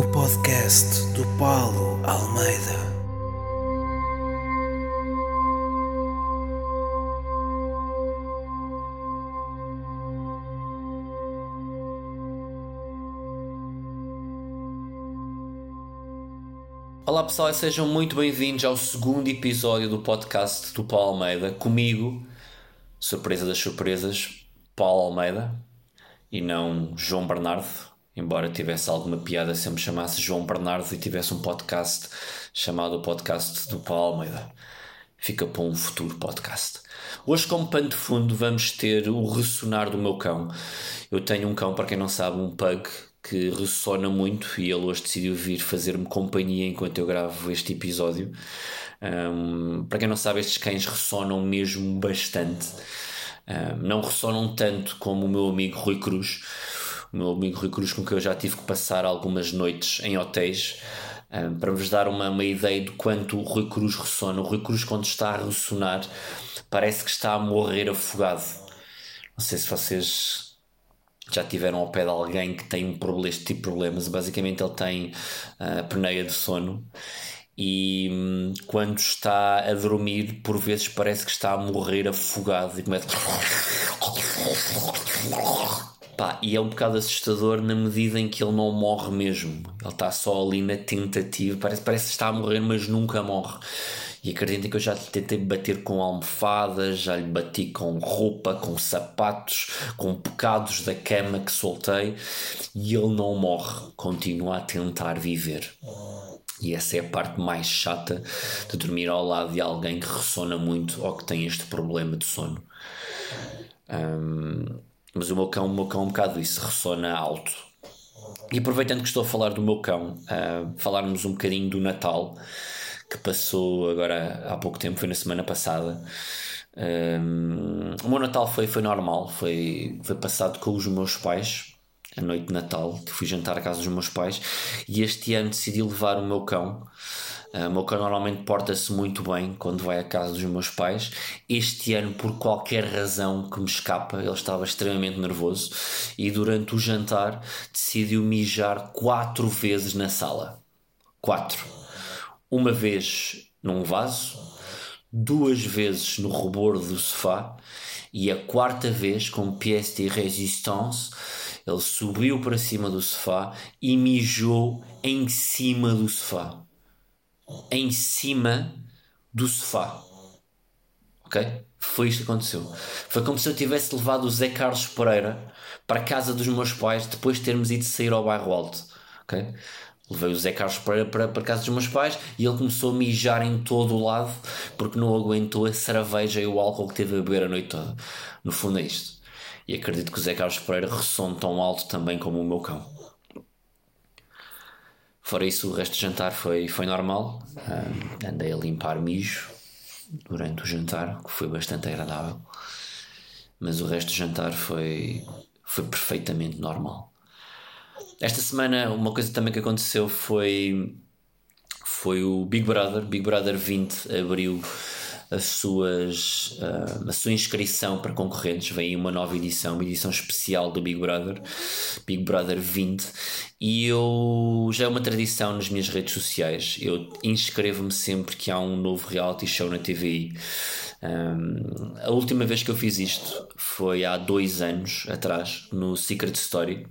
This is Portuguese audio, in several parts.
O podcast do Paulo Almeida. Olá pessoal e sejam muito bem-vindos ao segundo episódio do podcast do Paulo Almeida. Comigo, surpresa das surpresas, Paulo Almeida e não João Bernardo. Embora tivesse alguma piada se eu me chamasse João Bernardo e tivesse um podcast chamado o Podcast do Paulo Almeida. Fica para um futuro podcast. Hoje, como pano de fundo, vamos ter o ressonar do meu cão. Eu tenho um cão, para quem não sabe, um pug que ressona muito e ele hoje decidiu vir fazer-me companhia enquanto eu gravo este episódio. Um, para quem não sabe, estes cães ressonam mesmo bastante. Um, não ressonam tanto como o meu amigo Rui Cruz, o meu amigo Rui Cruz, com quem eu já tive que passar algumas noites em hotéis. Um, para vos dar uma, uma ideia de quanto o Rui Cruz ressona. O Rui Cruz, quando está a ressonar, parece que está a morrer afogado. Não sei se vocês já tiveram ao pé de alguém que tem um problema, este tipo de problemas. Basicamente, ele tem uh, apneia de sono e hum, quando está a dormir, por vezes parece que está a morrer afogado e começa. Pá, e é um bocado assustador na medida em que ele não morre mesmo. Ele está só ali na tentativa, parece, parece que está a morrer, mas nunca morre. E acreditem que eu já lhe tentei bater com almofadas, já lhe bati com roupa, com sapatos, com pecados da cama que soltei e ele não morre, continua a tentar viver. E essa é a parte mais chata de dormir ao lado de alguém que ressona muito ou que tem este problema de sono. Um, mas o meu cão, o meu cão um bocado isso, ressona alto. E aproveitando que estou a falar do meu cão, uh, falarmos um bocadinho do Natal que passou agora há pouco tempo, foi na semana passada. Um, o meu Natal foi, foi normal, foi, foi passado com os meus pais, a noite de Natal, fui jantar à casa dos meus pais e este ano decidi levar o meu cão. Uh, o meu cão normalmente porta-se muito bem quando vai à casa dos meus pais. Este ano, por qualquer razão que me escapa, ele estava extremamente nervoso e durante o jantar decidiu mijar quatro vezes na sala. Quatro uma vez num vaso, duas vezes no rebordo do sofá e a quarta vez, com pièce de résistance, ele subiu para cima do sofá e mijou em cima do sofá. Em cima do sofá. Ok? Foi isto que aconteceu. Foi como se eu tivesse levado o Zé Carlos Pereira para a casa dos meus pais depois de termos ido sair ao bairro alto. Ok? Levei o Zé Carlos para, para, para casa dos meus pais e ele começou a mijar em todo o lado porque não aguentou a cerveja e o álcool que teve a beber a noite toda. No fundo é isto. E acredito que o Zé Carlos Pereira ressone tão alto também como o meu cão. Fora isso, o resto do jantar foi, foi normal. Um, andei a limpar mijo durante o jantar, que foi bastante agradável. Mas o resto do jantar foi, foi perfeitamente normal. Esta semana, uma coisa também que aconteceu foi, foi o Big Brother. Big Brother 20 abriu as suas, uh, a sua inscrição para concorrentes. Vem uma nova edição, uma edição especial do Big Brother, Big Brother 20. E eu já é uma tradição nas minhas redes sociais. Eu inscrevo-me sempre que há um novo reality show na TVI. Um, a última vez que eu fiz isto foi há dois anos atrás, no Secret Story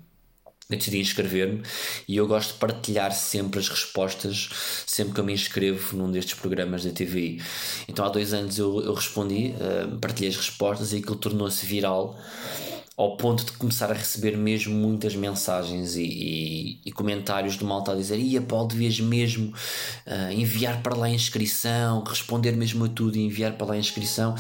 eu decidi inscrever-me e eu gosto de partilhar sempre as respostas sempre que eu me inscrevo num destes programas da TV. Então há dois anos eu, eu respondi, uh, partilhei as respostas e aquilo tornou-se viral ao ponto de começar a receber mesmo muitas mensagens e, e, e comentários do malta a dizer ia Paulo, devias mesmo uh, enviar para lá a inscrição, responder mesmo a tudo e enviar para lá a inscrição.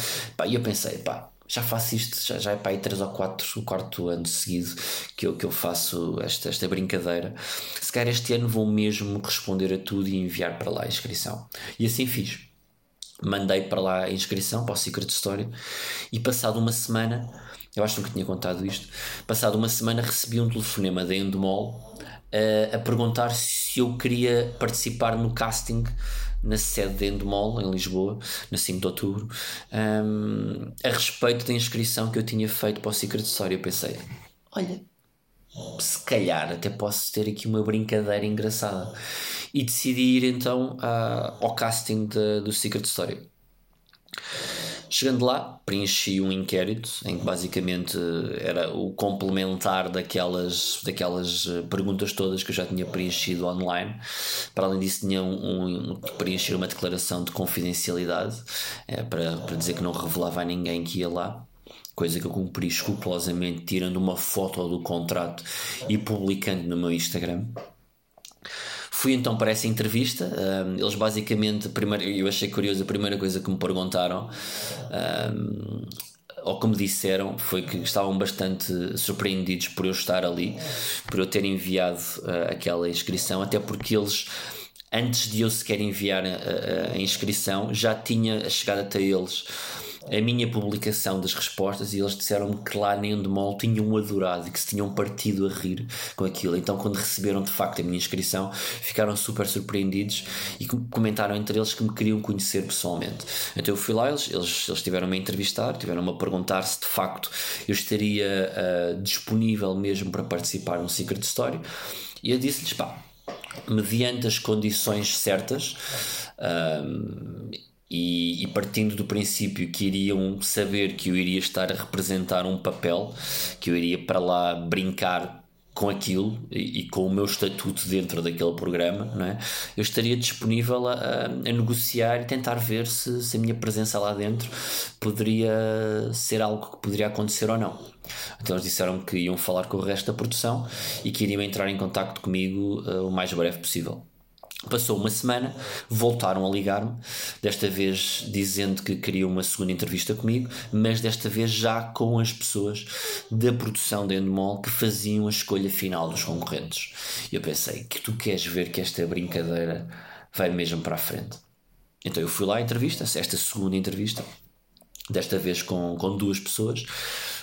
e eu pensei, pá, já faço isto, já, já é para aí 3 ou 4, o quarto ano seguido que eu, que eu faço esta, esta brincadeira. Se calhar este ano vou mesmo responder a tudo e enviar para lá a inscrição. E assim fiz. Mandei para lá a inscrição para o Secret Story e passado uma semana, eu acho que nunca tinha contado isto, passado uma semana recebi um telefonema da Endemol a, a perguntar se eu queria participar no casting na sede de Endemol, em Lisboa, na 5 de outubro, um, a respeito da inscrição que eu tinha feito para o Secret Story. Eu pensei, olha, se calhar até posso ter aqui uma brincadeira engraçada. E decidi ir então uh, ao casting de, do Secret Story. Chegando lá, preenchi um inquérito em que basicamente era o complementar daquelas, daquelas eh, perguntas todas que eu já tinha preenchido online. Para além disso, tinha um, um preencher uma declaração de confidencialidade é, para, para dizer que não revelava a ninguém que ia lá coisa que eu cumpri escrupulosamente, tirando uma foto do contrato e publicando no meu Instagram. Fui então para essa entrevista. Um, eles basicamente, primeiro, eu achei curioso, a primeira coisa que me perguntaram. Um, ou me disseram foi que estavam bastante surpreendidos por eu estar ali, por eu ter enviado uh, aquela inscrição, até porque eles, antes de eu sequer enviar a, a inscrição, já tinha chegado até eles a minha publicação das respostas e eles disseram-me que lá nem de mal tinham adorado e que se tinham partido a rir com aquilo. Então, quando receberam de facto a minha inscrição, ficaram super surpreendidos e comentaram entre eles que me queriam conhecer pessoalmente. Então, eu fui lá, eles, eles, eles tiveram-me a entrevistar, tiveram-me a perguntar se de facto eu estaria uh, disponível mesmo para participar no Secret Story e eu disse-lhes, pá, mediante as condições certas. Um, e, e, partindo do princípio que iriam saber que eu iria estar a representar um papel, que eu iria para lá brincar com aquilo e, e com o meu estatuto dentro daquele programa, não é? eu estaria disponível a, a, a negociar e tentar ver se, se, a minha presença lá dentro poderia ser algo que poderia acontecer ou não. Então eles disseram que iam falar com o resto da produção e que iriam entrar em contato comigo uh, o mais breve possível. Passou uma semana, voltaram a ligar-me, desta vez dizendo que queriam uma segunda entrevista comigo, mas desta vez já com as pessoas da produção da Endemol que faziam a escolha final dos concorrentes. E eu pensei que tu queres ver que esta brincadeira vai mesmo para a frente. Então eu fui lá à entrevista, esta segunda entrevista, desta vez com, com duas pessoas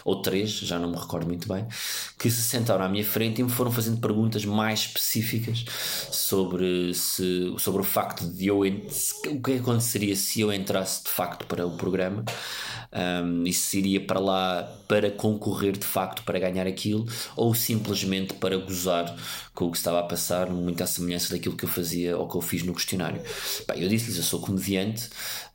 ou três, já não me recordo muito bem, que se sentaram à minha frente e me foram fazendo perguntas mais específicas sobre, se, sobre o facto de eu. O que aconteceria se eu entrasse de facto para o programa um, e se iria para lá para concorrer de facto para ganhar aquilo ou simplesmente para gozar com o que estava a passar, muito à semelhança daquilo que eu fazia ou que eu fiz no questionário. Bem, eu disse-lhes: eu sou comediante,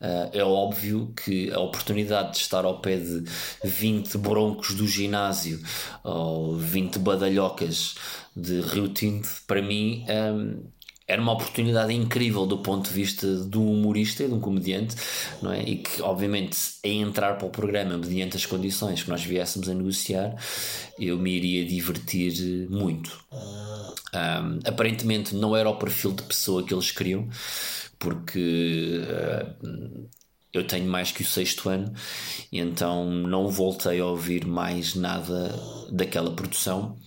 uh, é óbvio que a oportunidade de estar ao pé de 20 broncos do ginásio ou 20 badalhocas de Rio Tinto, para mim. Um, era uma oportunidade incrível do ponto de vista de um humorista e de um comediante, não é? E que, obviamente, em entrar para o programa mediante as condições que nós viéssemos a negociar, eu me iria divertir muito. Um, aparentemente, não era o perfil de pessoa que eles queriam, porque. Uh, eu tenho mais que o sexto ano então não voltei a ouvir mais nada daquela produção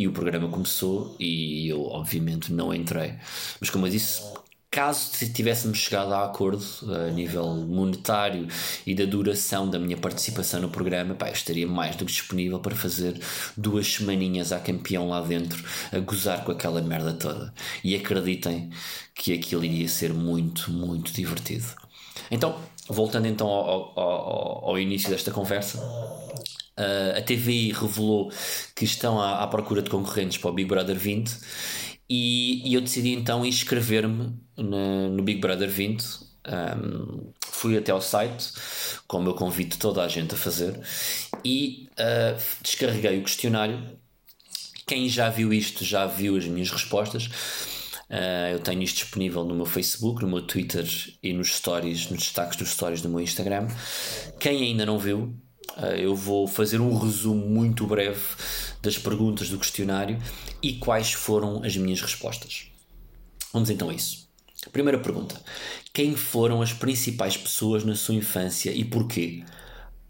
e o programa começou e eu obviamente não entrei. Mas como eu disse, caso tivéssemos chegado a acordo a nível monetário e da duração da minha participação no programa, pá, eu estaria mais do que disponível para fazer duas semaninhas a campeão lá dentro a gozar com aquela merda toda. E acreditem que aquilo iria ser muito, muito divertido. Então, voltando então ao, ao, ao início desta conversa, Uh, a TVI revelou que estão à, à, procura de concorrentes para o Big Brother 20 e, e eu decidi então inscrever-me no Big Brother 20. Um, fui até ao site, como eu convido toda a gente a fazer, e uh, descarreguei o questionário. Quem já viu isto já viu as minhas respostas. Uh, eu tenho isto disponível no meu Facebook, no meu Twitter e nos stories, nos destaques dos stories do meu Instagram. Quem ainda não viu, eu vou fazer um resumo muito breve das perguntas do questionário e quais foram as minhas respostas. Vamos então a isso. Primeira pergunta: Quem foram as principais pessoas na sua infância e porquê?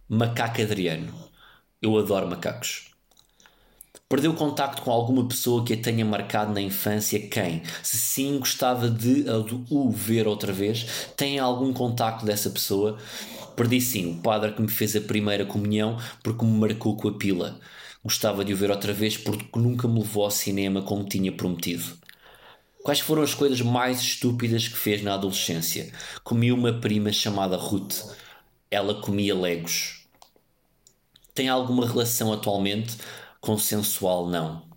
Macaco Adriano. Eu adoro macacos. Perdeu contacto com alguma pessoa que a tenha marcado na infância? Quem? Se sim, gostava de o ver outra vez? Tem algum contacto dessa pessoa? Perdi sim o padre que me fez a primeira comunhão porque me marcou com a pila. Gostava de o ver outra vez porque nunca me levou ao cinema como tinha prometido. Quais foram as coisas mais estúpidas que fez na adolescência? Comi uma prima chamada Ruth. Ela comia legos. Tem alguma relação atualmente? Consensual, não.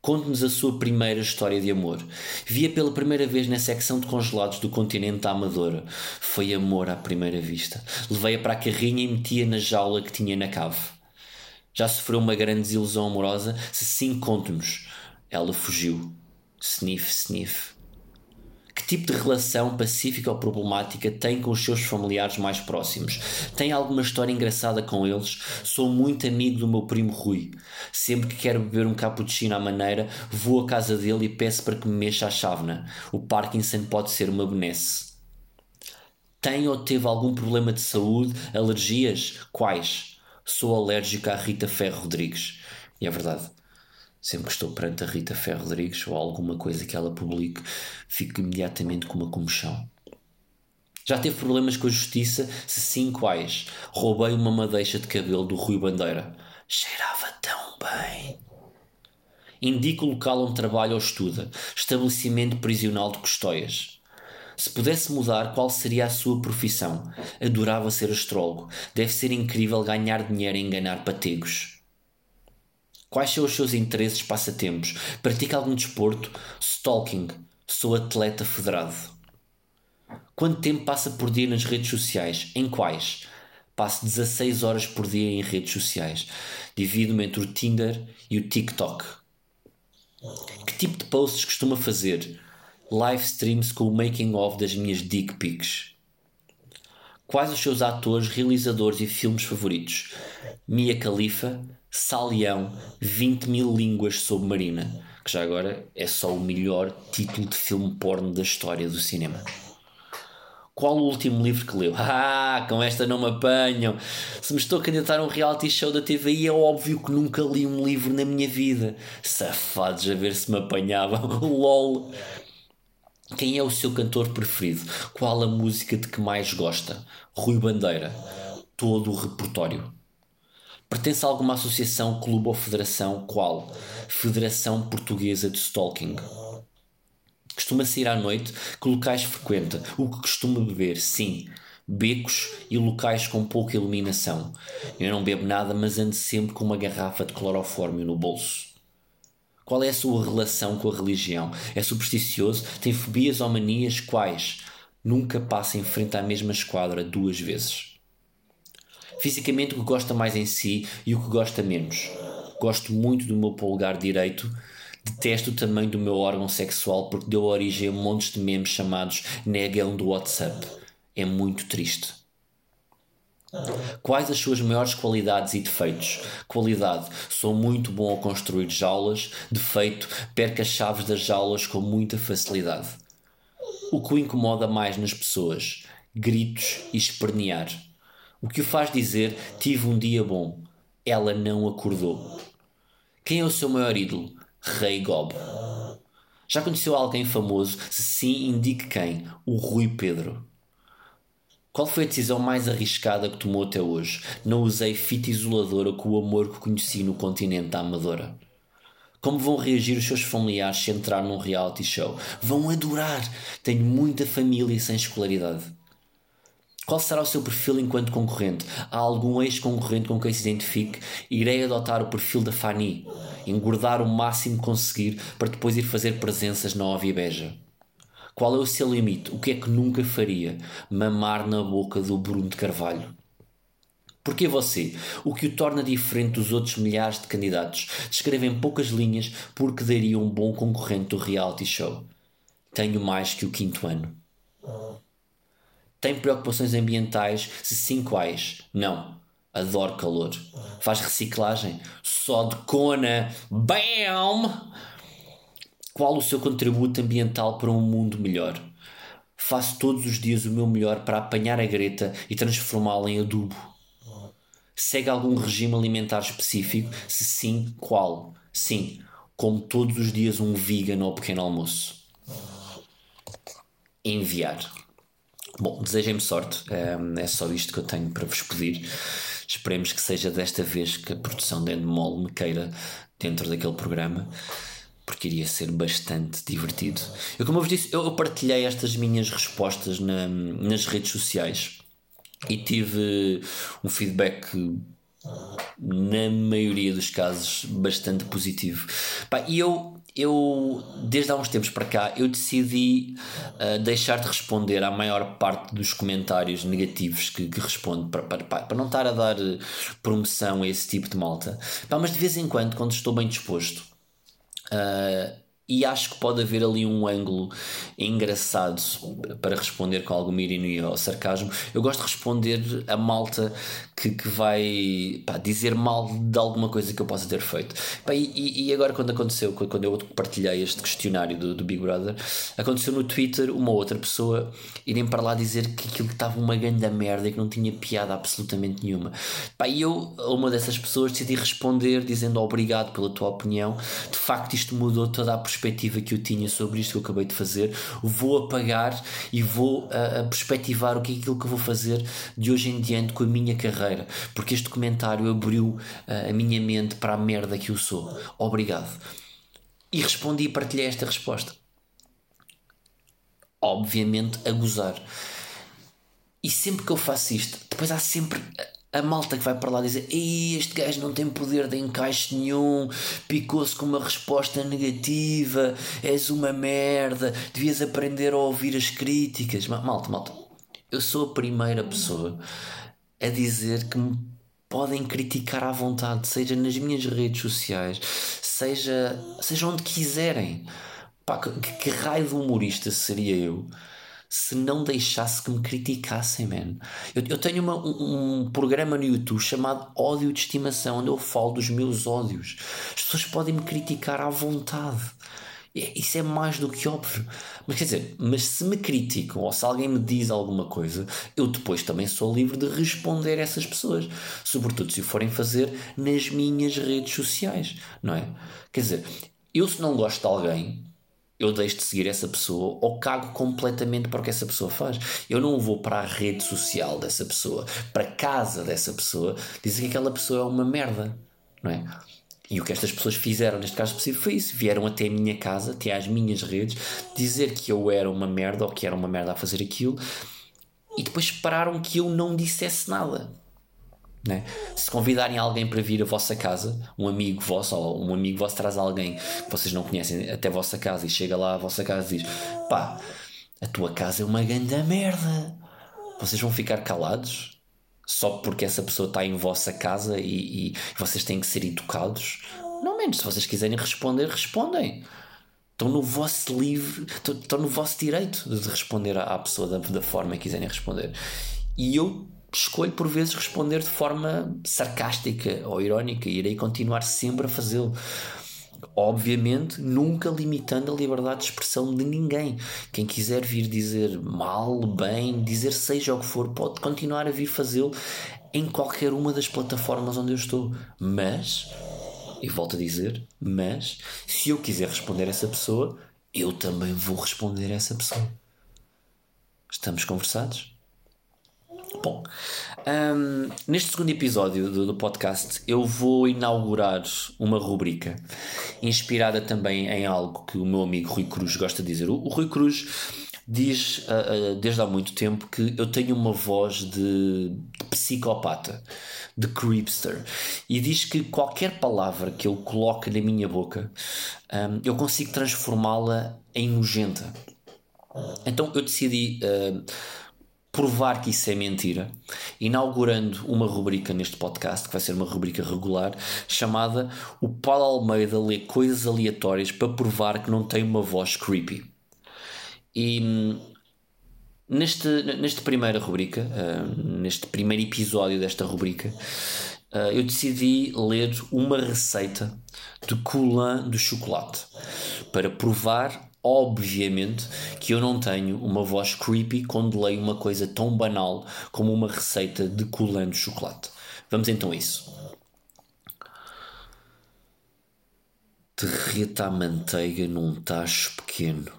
conte-nos a sua primeira história de amor. Via pela primeira vez na secção de congelados do continente da Amadora. Foi amor à primeira vista. Levei-a para a carrinha e metia na jaula que tinha na cave. Já sofreu uma grande desilusão amorosa? Se sim, conte-nos. Ela fugiu. Sniff, sniff. Tipo de relação pacífica ou problemática tem com os seus familiares mais próximos? Tem alguma história engraçada com eles? Sou muito amigo do meu primo Rui. Sempre que quero beber um cappuccino à maneira, vou à casa dele e peço para que me mexa a chávena. O Parkinson pode ser uma benesse. Tem ou teve algum problema de saúde? Alergias? Quais? Sou alérgico à Rita Ferro Rodrigues. E é verdade. Sempre que estou perante a Rita Ferro Rodrigues ou alguma coisa que ela publique, fico imediatamente com uma comoção. Já teve problemas com a justiça? Se sim, quais? Roubei uma madeixa de cabelo do Rui Bandeira. Cheirava tão bem. Indica o local onde trabalha ou estuda. Estabelecimento prisional de Custóias. Se pudesse mudar, qual seria a sua profissão? Adorava ser astrólogo. Deve ser incrível ganhar dinheiro e enganar pategos. Quais são os seus interesses, passatempos? Pratica algum desporto? Stalking. Sou atleta federado. Quanto tempo passa por dia nas redes sociais? Em quais? Passo 16 horas por dia em redes sociais. Divido-me entre o Tinder e o TikTok. Que tipo de posts costuma fazer? Live streams com o making of das minhas dick pics. Quais os seus atores, realizadores e filmes favoritos? Mia Khalifa, Salião, 20 mil línguas submarina, que já agora é só o melhor título de filme porno da história do cinema. Qual o último livro que leu? Ah, com esta não me apanham. Se me estou a candidatar a um reality show da TVI, é óbvio que nunca li um livro na minha vida. Safados a ver se me apanhavam. LOL. Quem é o seu cantor preferido? Qual a música de que mais gosta? Rui Bandeira. Todo o repertório. Pertence a alguma associação, clube ou federação? Qual? Federação Portuguesa de Stalking. Costuma sair à noite? Que locais frequenta? O que costuma beber? Sim. Becos e locais com pouca iluminação. Eu não bebo nada, mas ando sempre com uma garrafa de clorofórmio no bolso. Qual é a sua relação com a religião? É supersticioso? Tem fobias ou manias? Quais? Nunca passa em frente à mesma esquadra duas vezes. Fisicamente, o que gosta mais em si e o que gosta menos. Gosto muito do meu polegar direito. Detesto o tamanho do meu órgão sexual porque deu origem a montes de memes chamados negão do WhatsApp. É muito triste. Quais as suas maiores qualidades e defeitos? Qualidade: sou muito bom a construir jaulas. Defeito: perco as chaves das jaulas com muita facilidade. O que o incomoda mais nas pessoas? Gritos e espernear. O que o faz dizer: Tive um dia bom. Ela não acordou. Quem é o seu maior ídolo? Rei Gob. Já conheceu alguém famoso? Se sim, indique quem. O Rui Pedro. Qual foi a decisão mais arriscada que tomou até hoje? Não usei fita isoladora com o amor que conheci no continente da Amadora. Como vão reagir os seus familiares se entrar num reality show? Vão adorar! Tenho muita família sem escolaridade. Qual será o seu perfil enquanto concorrente? Há algum ex-concorrente com quem se identifique? Irei adotar o perfil da Fanny, engordar o máximo que conseguir para depois ir fazer presenças na Óbvia Beja. Qual é o seu limite? O que é que nunca faria? Mamar na boca do Bruno de Carvalho. Porquê você? O que o torna diferente dos outros milhares de candidatos? Descreve em poucas linhas porque daria um bom concorrente do reality show. Tenho mais que o quinto ano. Tem preocupações ambientais? Se sim, quais? Não. Adoro calor. Faz reciclagem? Só de cona. BAM! Qual o seu contributo ambiental para um mundo melhor? Faço todos os dias o meu melhor para apanhar a greta e transformá-la em adubo. Segue algum regime alimentar específico? Se sim, qual? Sim, como todos os dias um vegan ao pequeno almoço. Enviar. Bom, desejem-me sorte, é só isto que eu tenho para vos pedir. Esperemos que seja desta vez que a produção de Endemol me queira dentro daquele programa, porque iria ser bastante divertido. Eu, como eu vos disse, eu partilhei estas minhas respostas na, nas redes sociais e tive um feedback na maioria dos casos bastante positivo. Pá, e eu eu, desde há uns tempos para cá, eu decidi uh, deixar de responder à maior parte dos comentários negativos que, que respondo, para, para, para não estar a dar eh, promoção a esse tipo de malta. Pá, mas de vez em quando, quando estou bem disposto, uh, e acho que pode haver ali um ângulo engraçado para responder com alguma ironia ou sarcasmo. Eu gosto de responder a malta que, que vai pá, dizer mal de alguma coisa que eu possa ter feito. Pá, e, e, agora, quando aconteceu, quando eu partilhei este questionário do, do, Big Brother, aconteceu no Twitter uma outra pessoa irem para lá dizer que aquilo estava uma grande merda e que não tinha piada absolutamente nenhuma. Pá, e eu, uma dessas pessoas, decidi responder dizendo obrigado pela tua opinião. De facto, isto mudou toda a perspectiva que eu tinha sobre isto que eu acabei de fazer, vou apagar e vou uh, perspectivar o que é aquilo que eu vou fazer de hoje em diante com a minha carreira, porque este comentário abriu uh, a minha mente para a merda que eu sou. Obrigado. E respondi e partilhei esta resposta. Obviamente a gozar. E sempre que eu faço isto, depois há sempre a malta que vai para lá dizer este gajo não tem poder de encaixe nenhum, picou-se com uma resposta negativa, és uma merda, devias aprender a ouvir as críticas. Malta, malta, eu sou a primeira pessoa a dizer que me podem criticar à vontade, seja nas minhas redes sociais, seja, seja onde quiserem. Pá, que, que raio de humorista seria eu? Se não deixasse que me criticassem, man. Eu, eu tenho uma, um, um, programa no YouTube chamado Ódio de Estimação, onde eu falo dos meus ódios. As pessoas podem me criticar à vontade. Isso é mais do que óbvio. Mas quer dizer, mas se me criticam ou se alguém me diz alguma coisa, eu depois também sou livre de responder a essas pessoas. Sobretudo se o forem fazer nas minhas redes sociais, não é? Quer dizer, eu se não gosto de alguém, eu deixo de seguir essa pessoa ou cago completamente para o que essa pessoa faz. Eu não vou para a rede social dessa pessoa, para a casa dessa pessoa, dizer que aquela pessoa é uma merda, não é? E o que estas pessoas fizeram neste caso específico foi isso: vieram até a minha casa, até às minhas redes, dizer que eu era uma merda ou que era uma merda a fazer aquilo, e depois esperaram que eu não dissesse nada. Né? Se convidarem alguém para vir à vossa casa, um amigo vosso ou um amigo vosso traz alguém que vocês não conhecem até a vossa casa e chega lá à vossa casa e diz: pá, a tua casa é uma grande merda. Vocês vão ficar calados só porque essa pessoa está em vossa casa e, e vocês têm que ser educados? Não menos, se vocês quiserem responder, respondem. Estão no vosso livre, estão no vosso direito de responder à pessoa da, da forma que quiserem responder. E eu escolho por vezes responder de forma sarcástica ou irónica e irei continuar sempre a fazê-lo. Obviamente, nunca limitando a liberdade de expressão de ninguém. Quem quiser vir dizer mal, bem, dizer seja o que for, pode continuar a vir fazê-lo em qualquer uma das plataformas onde eu estou. Mas, e volto a dizer, mas, se eu quiser responder a essa pessoa, eu também vou responder a essa pessoa. Estamos conversados? Bom, um, neste segundo episódio do, do, podcast eu vou inaugurar uma rubrica inspirada também em algo que o meu amigo Rui Cruz gosta de dizer. O, o Rui Cruz diz uh, uh, desde há muito tempo que eu tenho uma voz de, de psicopata, de creepster, e diz que qualquer palavra que eu coloque na minha boca um, eu consigo transformá-la em nojenta. Então eu decidi. Uh, provar que isso é mentira, inaugurando uma rubrica neste podcast, que vai ser uma rubrica regular, chamada O Paulo Almeida lê coisas aleatórias para provar que não tem uma voz creepy. E neste, neste primeira rubrica, uh, neste primeiro episódio desta rubrica, uh, eu decidi ler uma receita de coulant de chocolate para provar Obviamente que eu não tenho uma voz creepy quando leio uma coisa tão banal como uma receita de colando de chocolate. Vamos então a isso. Derreta a manteiga num tacho pequeno.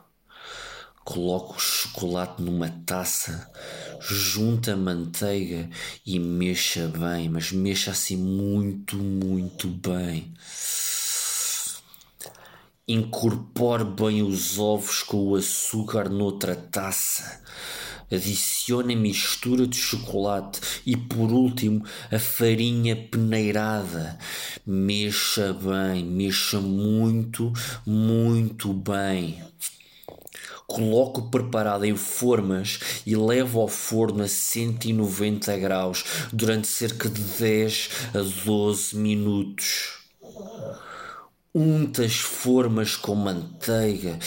Coloque o chocolate numa taça, junta a manteiga e mexa bem, mas mexa assim muito, muito bem Incorpore bem os ovos com o açúcar noutra taça. Adicione a mistura de chocolate e, por último, a farinha peneirada. Mexa bem, mexa muito, muito bem. Coloque o preparado em formas e leve ao forno a 190 graus durante cerca de 10 a 12 minutos. Unta as formas com manteiga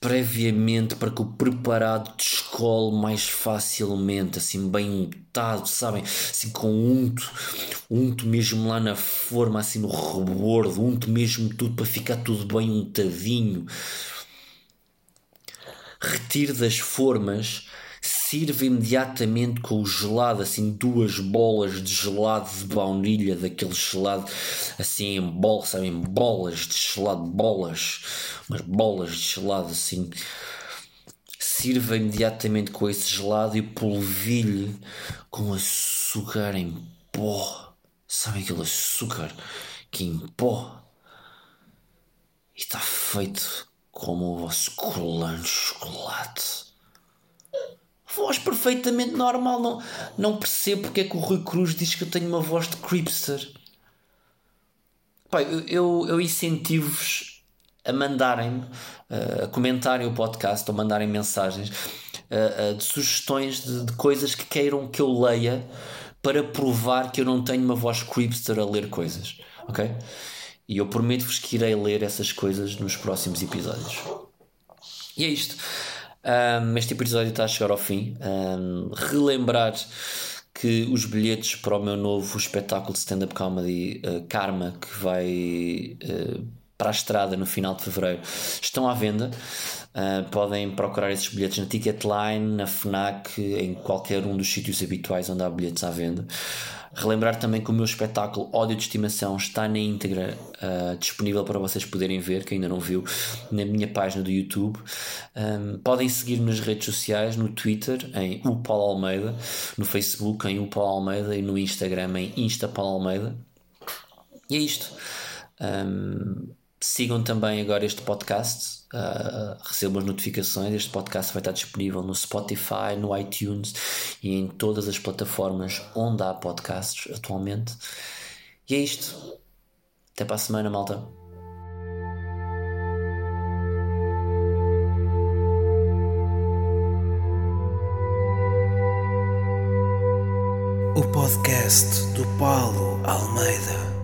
previamente para que o preparado descole mais facilmente, assim bem untado, sabem? Assim com unto, unto mesmo lá na forma, assim no rebordo, unto mesmo tudo para ficar tudo bem untadinho retire das formas, sirva imediatamente com o gelado, assim duas bolas de gelado de baunilha, daquele gelado assim em bolas, sabem, bolas de gelado, bolas, umas bolas de gelado assim. Sirva imediatamente com esse gelado e polvilhe com açúcar em pó. Sabem aquele açúcar que em pó? E está feito como o vosso colante de chocolate. Voz perfeitamente normal, não, não percebo porque é que o Rui Cruz diz que eu tenho uma voz de creepster. Pai, eu, eu, incentivo-vos a mandarem-me, uh, a comentarem o podcast ou mandarem mensagens uh, uh, de sugestões de, de, coisas que queiram que eu leia para provar que eu não tenho uma voz creepster a ler coisas, ok? E eu prometo-vos que irei ler essas coisas nos próximos episódios. E é isto. Um, este episódio está a chegar ao fim. Um, relembrar que os bilhetes para o meu novo espetáculo de stand-up comedy uh, Karma, que vai uh, para a estrada no final de fevereiro, estão à venda. Uh, podem procurar esses bilhetes na Ticketline, na Fnac, em qualquer um dos sítios habituais onde há bilhetes à venda. Relembrar também que o meu espetáculo Ódio de Estimação está na íntegra uh, disponível para vocês poderem ver, que ainda não viu, na minha página do YouTube. Um, podem seguir nas redes sociais, no Twitter em o Paulo Almeida, no Facebook em o Paulo Almeida e no Instagram em Insta Paulo Almeida. E é isto. Um, sigam também agora este podcast uh, recebam as notificações. Este podcast vai estar disponível no Spotify, no iTunes e em todas as plataformas onde há podcasts atualmente. E é isto. Até para a semana, malta. O podcast do Paulo Almeida.